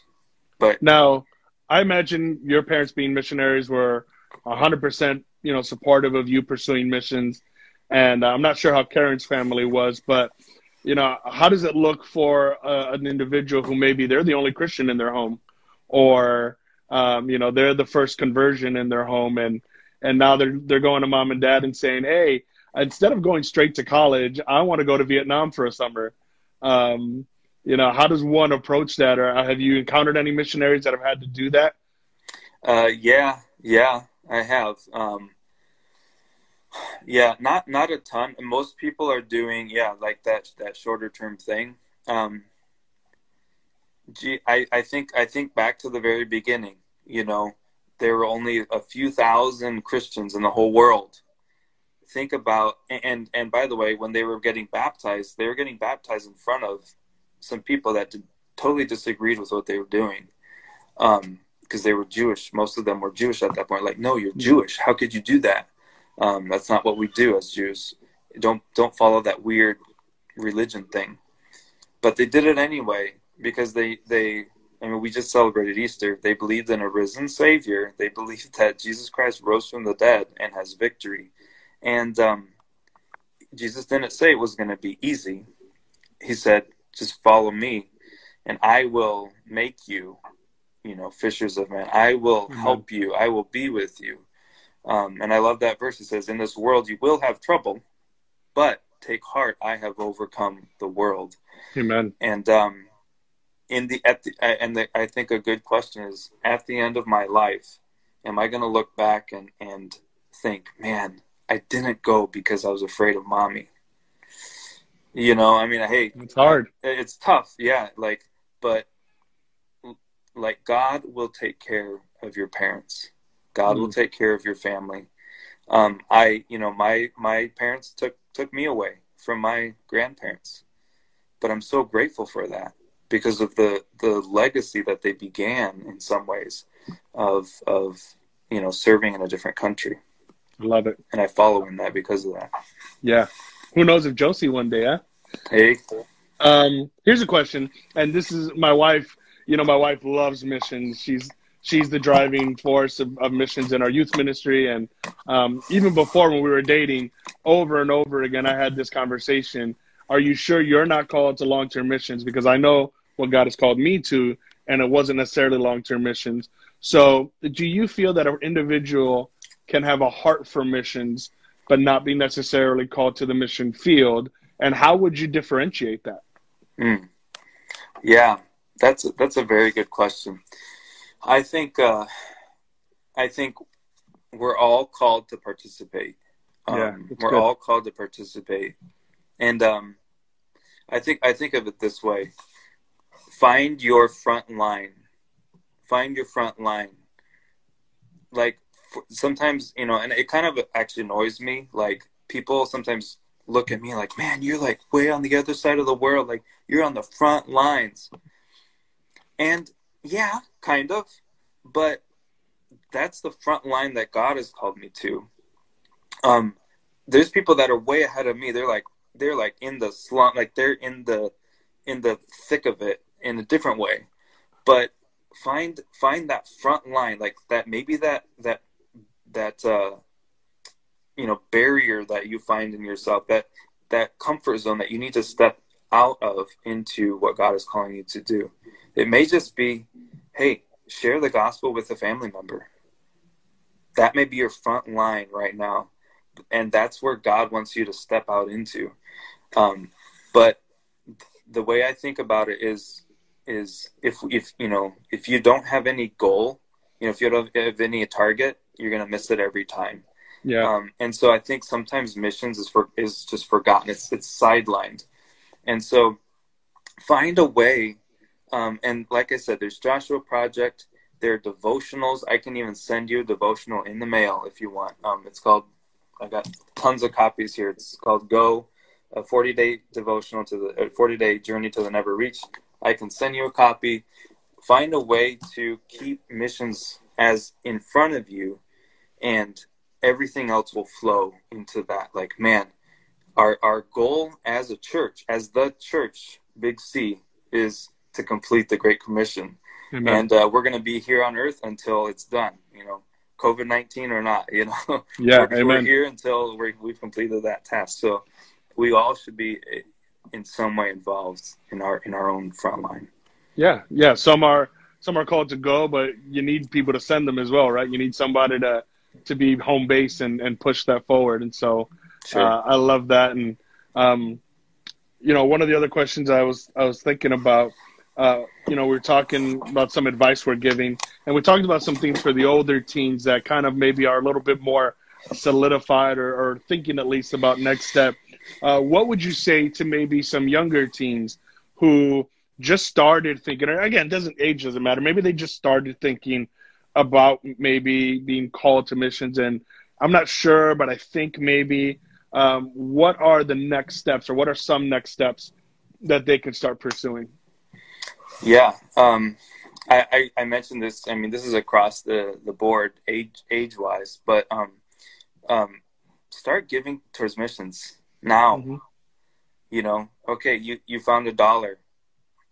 But now, I imagine your parents being missionaries were 100% you know supportive of you pursuing missions. And uh, I'm not sure how Karen's family was, but you know, how does it look for uh, an individual who maybe they're the only Christian in their home, or um, you know, they're the first conversion in their home, and and now they're they're going to mom and dad and saying, hey, instead of going straight to college, I want to go to Vietnam for a summer. Um, you know, how does one approach that, or have you encountered any missionaries that have had to do that? Uh, yeah, yeah. I have. Um, yeah, not not a ton. Most people are doing yeah like that that shorter term thing. Um, gee, I I think I think back to the very beginning. You know, there were only a few thousand Christians in the whole world. Think about and and by the way, when they were getting baptized, they were getting baptized in front of some people that did, totally disagreed with what they were doing. Um, because they were Jewish. Most of them were Jewish at that point. Like, no, you're Jewish. How could you do that? Um, that's not what we do as Jews. Don't don't follow that weird religion thing. But they did it anyway because they they. I mean, we just celebrated Easter. They believed in a risen Savior. They believed that Jesus Christ rose from the dead and has victory. And um, Jesus didn't say it was going to be easy. He said, "Just follow me, and I will make you you know, fishers of men. I will mm-hmm. help you. I will be with you. Um, and I love that verse. It says, "In this world you will have trouble, but take heart. I have overcome the world." Amen. And um, in the at the and the, I think a good question is: at the end of my life, am I going to look back and and think, man, I didn't go because I was afraid of mommy. You know, I mean, hey, it's hard. It's tough, yeah. Like, but like God will take care of your parents. God mm. will take care of your family. Um, I, you know, my my parents took took me away from my grandparents, but I'm so grateful for that because of the the legacy that they began in some ways of of you know serving in a different country. I love it, and I follow in that because of that. Yeah, who knows if Josie one day, huh? Hey. Um, here's a question, and this is my wife. You know, my wife loves missions. She's she's the driving force of, of missions in our youth ministry, and um, even before when we were dating, over and over again, I had this conversation. Are you sure you're not called to long term missions? Because I know what God has called me to, and it wasn't necessarily long term missions. So, do you feel that an individual can have a heart for missions, but not be necessarily called to the mission field? And how would you differentiate that? Mm. Yeah, that's a, that's a very good question. I think uh, I think we're all called to participate. Um, yeah, we're good. all called to participate, and um, I think I think of it this way: find your front line. Find your front line. Like sometimes you know, and it kind of actually annoys me. Like people sometimes look at me like, man, you're like way on the other side of the world. Like you're on the front lines. And yeah, kind of. But that's the front line that God has called me to. Um, there's people that are way ahead of me. They're like they're like in the slum, like they're in the in the thick of it in a different way. But find find that front line, like that maybe that that that uh you know barrier that you find in yourself that that comfort zone that you need to step out of into what God is calling you to do. It may just be, hey, share the gospel with a family member. That may be your front line right now, and that's where God wants you to step out into. Um, but the way I think about it is, is if if you know if you don't have any goal, you know if you don't have any target, you're gonna miss it every time. Yeah. Um, and so I think sometimes missions is for is just forgotten. It's it's sidelined, and so find a way. Um, and like I said, there's Joshua Project. There are devotionals. I can even send you a devotional in the mail if you want. Um, it's called. I got tons of copies here. It's called Go, a 40 day devotional to the 40 day journey to the never reach. I can send you a copy. Find a way to keep missions as in front of you, and everything else will flow into that. Like, man, our our goal as a church, as the church, Big C, is to complete the Great Commission, Amen. and uh, we're going to be here on Earth until it's done. You know, COVID nineteen or not. You know, yeah, we're, we're here until we have completed that task. So we all should be eh, in some way involved in our in our own front line. Yeah, yeah. Some are some are called to go, but you need people to send them as well, right? You need somebody to to be home base and, and push that forward. And so sure. uh, I love that. And um, you know, one of the other questions I was I was thinking about, uh, you know, we are talking about some advice we're giving, and we talked about some things for the older teens that kind of maybe are a little bit more solidified or, or thinking at least about next step. Uh, what would you say to maybe some younger teens who just started thinking? Again, doesn't age doesn't matter. Maybe they just started thinking about maybe being called to missions, and I'm not sure, but I think maybe um, what are the next steps, or what are some next steps that they can start pursuing? Yeah, um, I, I, I, mentioned this. I mean, this is across the the board, age age wise, but um, um, start giving towards missions now. Mm-hmm. You know, okay, you you found a dollar,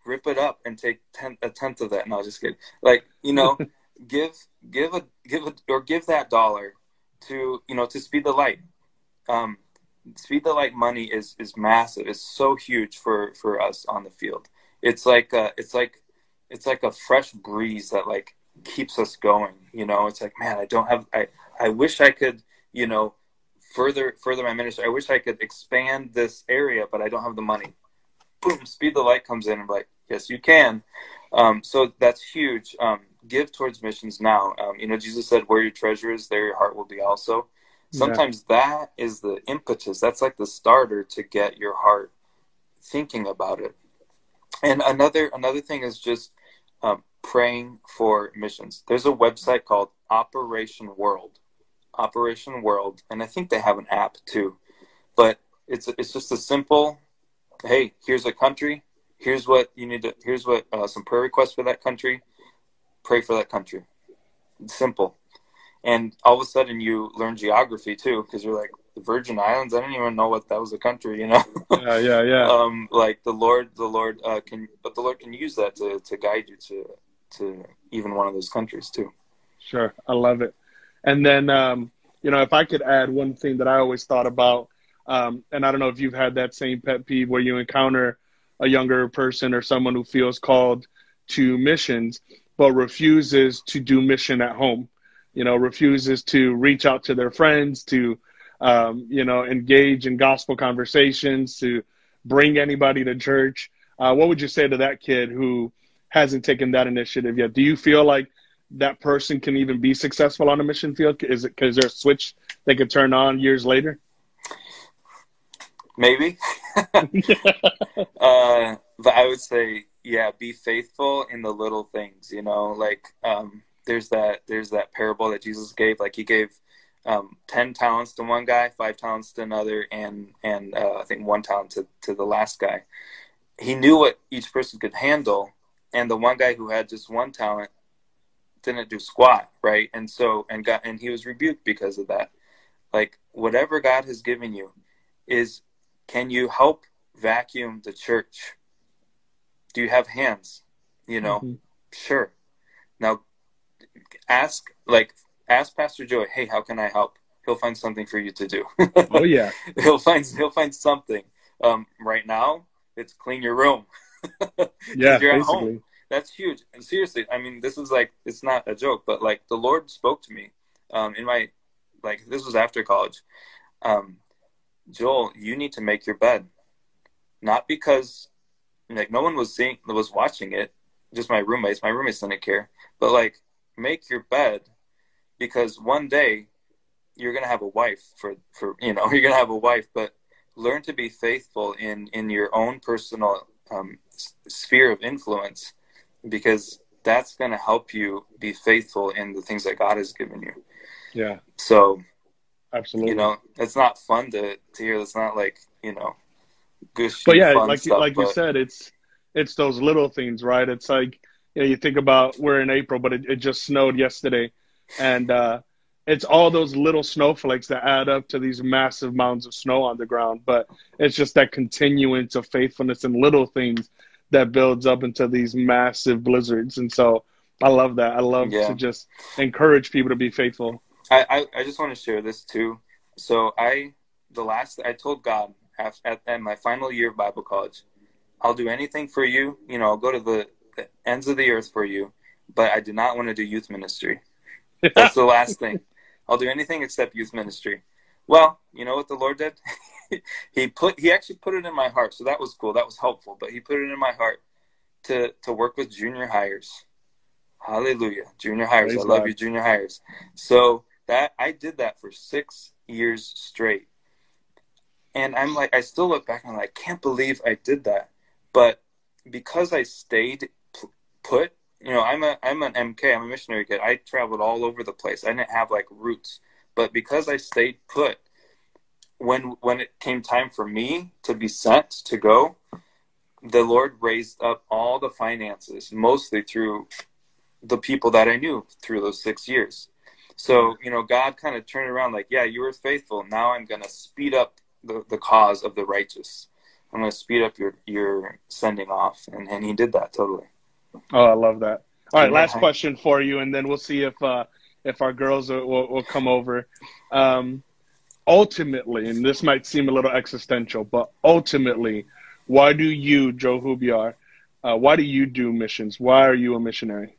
rip it up and take ten, a tenth of that. No, just kidding. Like you know, give give a give a or give that dollar to you know to speed the light um, speed the light money is is massive it's so huge for for us on the field it's like uh it's like it's like a fresh breeze that like keeps us going you know it's like man i don't have i i wish i could you know further further my ministry i wish i could expand this area but i don't have the money boom speed the light comes in and like yes you can um, so that's huge um, give towards missions now. Um, you know, Jesus said, "Where your treasure is, there your heart will be." Also, Sometimes yeah. that is the impetus. That's like the starter to get your heart thinking about it. And another another thing is just um, praying for missions. There's a website called Operation World, Operation World, and I think they have an app too. But it's it's just a simple, hey, here's a country. Here's what you need to. Here's what uh, some prayer requests for that country. Pray for that country. It's simple, and all of a sudden you learn geography too because you're like the Virgin Islands. I didn't even know what that was a country. You know. yeah, yeah, yeah. Um, like the Lord, the Lord uh, can, but the Lord can use that to to guide you to to even one of those countries too. Sure, I love it. And then, um, you know, if I could add one thing that I always thought about, um, and I don't know if you've had that same pet peeve where you encounter a younger person or someone who feels called to missions, but refuses to do mission at home. You know, refuses to reach out to their friends, to, um, you know, engage in gospel conversations, to bring anybody to church. Uh, what would you say to that kid who hasn't taken that initiative yet? Do you feel like that person can even be successful on a mission field? Is it because there's a switch they could turn on years later? Maybe. uh, but I would say, yeah, be faithful in the little things. You know, like um, there's that there's that parable that Jesus gave. Like he gave um, ten talents to one guy, five talents to another, and and uh, I think one talent to to the last guy. He knew what each person could handle, and the one guy who had just one talent didn't do squat, right? And so and got and he was rebuked because of that. Like whatever God has given you is can you help vacuum the church? Do you have hands? You know, mm-hmm. sure. Now ask like ask Pastor Joey, hey, how can I help? He'll find something for you to do. oh yeah. he'll find he'll find something. Um, right now it's clean your room. yeah, you're basically. at home that's huge. And seriously, I mean, this is like it's not a joke, but like the Lord spoke to me um, in my like this was after college. Um, Joel, you need to make your bed, not because like no one was seeing was watching it, just my roommates. My roommates didn't care, but like make your bed because one day you're gonna have a wife for for you know you're gonna have a wife, but learn to be faithful in in your own personal um, sphere of influence because that's going to help you be faithful in the things that God has given you. Yeah. So, absolutely. You know, it's not fun to, to hear. It's not like, you know, gushy, But yeah, like, stuff, like but... you said, it's, it's those little things, right? It's like, you know, you think about we're in April, but it, it just snowed yesterday. And, uh, it's all those little snowflakes that add up to these massive mounds of snow on the ground. But it's just that continuance of faithfulness and little things that builds up into these massive blizzards. And so I love that. I love yeah. to just encourage people to be faithful. I, I, I, just want to share this too. So I, the last, I told God at, at, my final year of Bible college, I'll do anything for you. You know, I'll go to the, the ends of the earth for you, but I do not want to do youth ministry. That's the last thing. I'll do anything except youth ministry. Well, you know what the Lord did? he put he actually put it in my heart, so that was cool. That was helpful. But he put it in my heart to to work with junior hires. Hallelujah, junior hires. Praise I love God. you, junior hires. So that I did that for six years straight, and I'm like, I still look back and I'm like, I can't believe I did that. But because I stayed put, you know, I'm a I'm an MK. I'm a missionary kid. I traveled all over the place. I didn't have like roots, but because I stayed put when when it came time for me to be sent to go, the Lord raised up all the finances, mostly through the people that I knew through those six years. So, you know, God kind of turned around like, yeah, you were faithful. Now I'm going to speed up the, the cause of the righteous. I'm going to speed up your, your sending off. And, and he did that totally. Oh, I love that. All right, last question for you, and then we'll see if uh, if our girls will, will, will come over. Um, ultimately, and this might seem a little existential, but ultimately, why do you, Joe Hubiar, uh, why do you do missions? Why are you a missionary?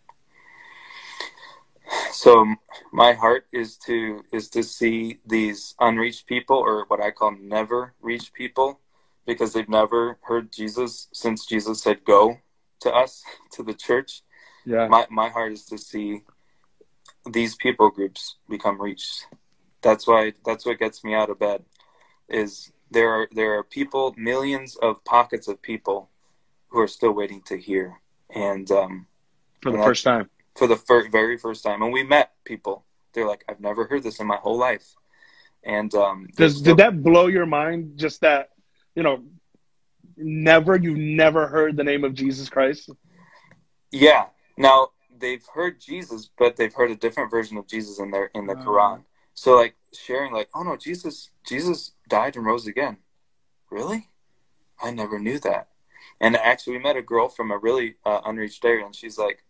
So my heart is to is to see these unreached people, or what I call never reached people, because they've never heard Jesus since Jesus said "Go" to us to the church. Yeah. My my heart is to see these people groups become reached that's why that's what gets me out of bed. Is there are there are people, millions of pockets of people, who are still waiting to hear, and um, For the and first time. for the fir- very first time. And we met people. They're like, I've never heard this in my whole life. And um, Does did that blow your mind? Just that, you know, never you've never heard the name of Jesus Christ. Yeah. Now they've heard Jesus, but they've heard a different version of Jesus in their in the Oh. Quran. So like sharing, like, oh no, Jesus, Jesus died and rose again. Really? I never knew that. And actually, we met a girl from a really uh, unreached area, and she's like,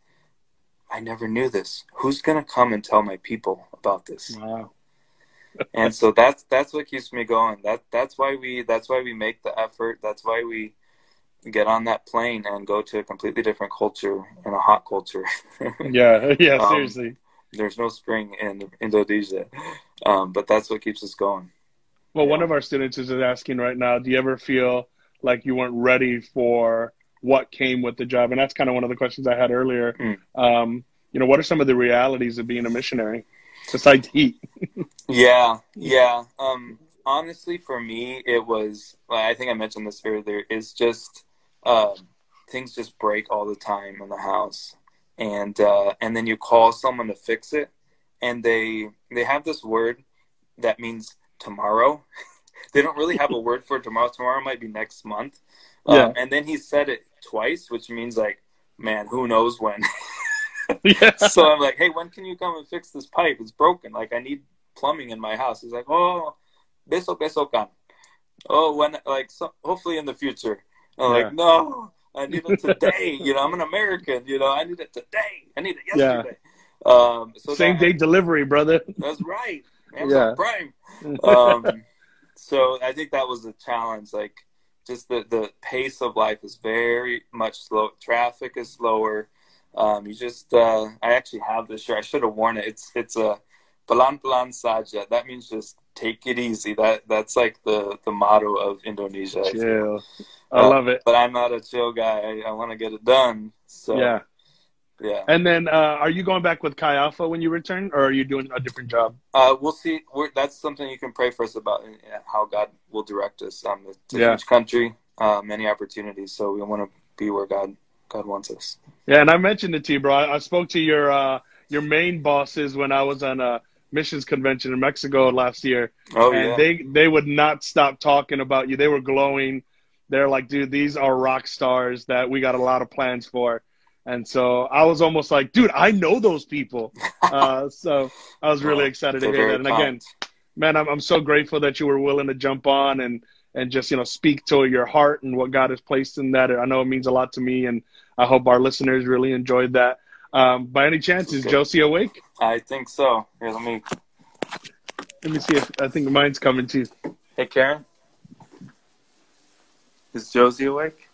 I never knew this. Who's gonna come and tell my people about this? Wow. And so that's that's what keeps me going. That that's why we that's why we make the effort. That's why we get on that plane and go to a completely different culture and a hot culture. Yeah, yeah, Um, seriously. There's no spring in Indonesia, um, but that's what keeps us going. Well, one of our students is asking right now, do you ever feel like you weren't ready for what came with the job? And that's kind of one of the questions I had earlier. Mm. Um, you know, what are some of the realities of being a missionary besides heat? Yeah, yeah. Um, honestly, for me, it was. I think I mentioned this earlier. Is just um, things just break all the time in the house, and uh, and then you call someone to fix it, and they they have this word that means tomorrow. they don't really have a word for tomorrow. Tomorrow might be next month. Yeah. Um, and then he said it twice, which means like, man, who knows when. yeah. so I'm like, hey, when can you come and fix this pipe? It's broken. Like I need plumbing in my house. He's like, oh, beso beso can. Oh, when like so, hopefully in the future. I'm Yeah. like, no, I need it today. you know, I'm an American. You know, I need it today. I need it Yeah. yesterday. Um, so Same that- day delivery, brother. That's right. Yeah. Prime. Um, so I think that was the challenge. Like, just the the pace of life is very much slow. Traffic is slower. Um, you just, uh, I actually have this shirt. I should have worn it. It's it's a pelan pelan saja. That means just take it easy. That that's like the the motto of Indonesia. I. Chill. I Uh, love it. But I'm not a chill guy. I, I want to get it done. So yeah. yeah. And then, uh, are you going back with Chi Alpha when you return, or are you doing a different job? Uh, we'll see. We're, that's something you can pray for us about and and how God will direct us. Um, it's a Yeah. huge country, uh, many opportunities, so we want to be where God God wants us. Yeah, and I mentioned it to you, bro. I, I spoke to your uh, your main bosses when I was on a missions convention in Mexico last year, Oh and yeah, they they would not stop talking about you. They were glowing. They're like, dude, these are rock stars that we got a lot of plans for. And so I was almost like, dude, I know those people. Uh, so I was really excited to hear that. And again, man, I'm, I'm so grateful that you were willing to jump on and, and just, you know, speak to your heart and what God has placed in that. I know it means a lot to me and I hope our listeners really enjoyed that. Um, by any chance, is Okay. Josie awake? I think so. Here, let me. Let me see if I think mine's coming too. Hey, Karen, is Josie awake?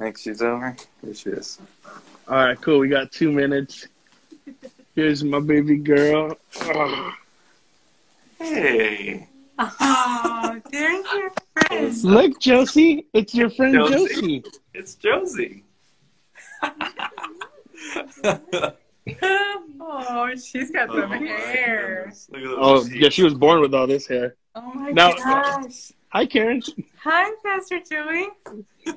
I think she's over. Here she is. All right, cool. We got two minutes. Here's my baby girl. Oh, Hey, Oh, there's your friend. look, Josie, it's your friend Josie. Josie. it's Josie. Oh, she's got some hair. Look at those Oh, cheeks. yeah, she was born with all this hair. Oh my Now- gosh. Hi, Karen. Hi, Pastor Joey.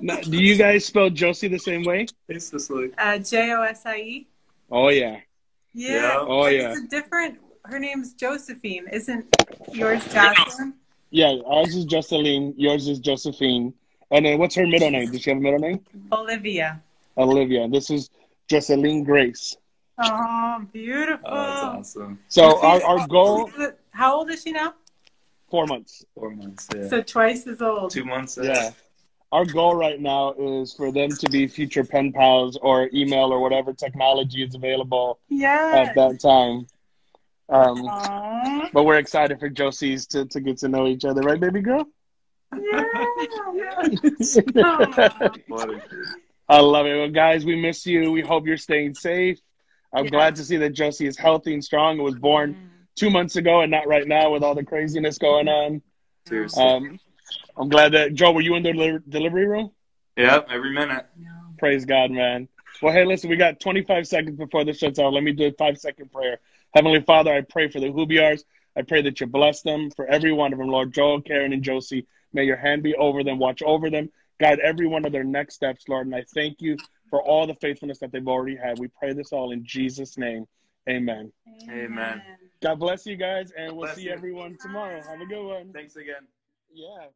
Now, do you guys spell Josie the same way? Hey, Cicely. Uh, J O S I E. Oh yeah. Yeah. Yeah. Oh, yeah. It's a different. Her name's Josephine. Isn't yours Jocelyn? Yeah, ours is Jocelyn. Yours is Josephine. And then what's her middle name? Does she have a middle name? Olivia. Olivia. This is Jocelyn Grace. Oh, beautiful. Oh, that's awesome. So our, our goal How old is she now? four months. Four months. Yeah. So twice as old. Two months. Yeah. Our goal right now is for them to be future pen pals or email or whatever technology is available Yes. at that time. Um, Aw. but we're excited for Josie's to, to get to know each other, right, baby girl? Yeah. Funny. I love it. Well, guys, we miss you. We hope you're staying safe. I'm Yeah. glad to see that Josie is healthy and strong. It was born two months ago and not right now with all the craziness going on. Seriously. Um, I'm glad that Joe, were you in the deli- delivery room? Yep. Every minute. No. Praise God, man. Well, hey, listen, we got 25 seconds before the shuts out. Let me do a five second prayer. Heavenly Father, I pray for the Hubiars. I pray that you bless them for every one of them, Lord Joel, Karen, and Josie. May your hand be over them, watch over them, guide every one of their next steps, Lord. And I thank you for all the faithfulness that they've already had. We pray this all in Jesus' name. Amen. Amen. God bless you guys, and we'll Bless see you. everyone tomorrow. Have a good one. Thanks again. Yeah.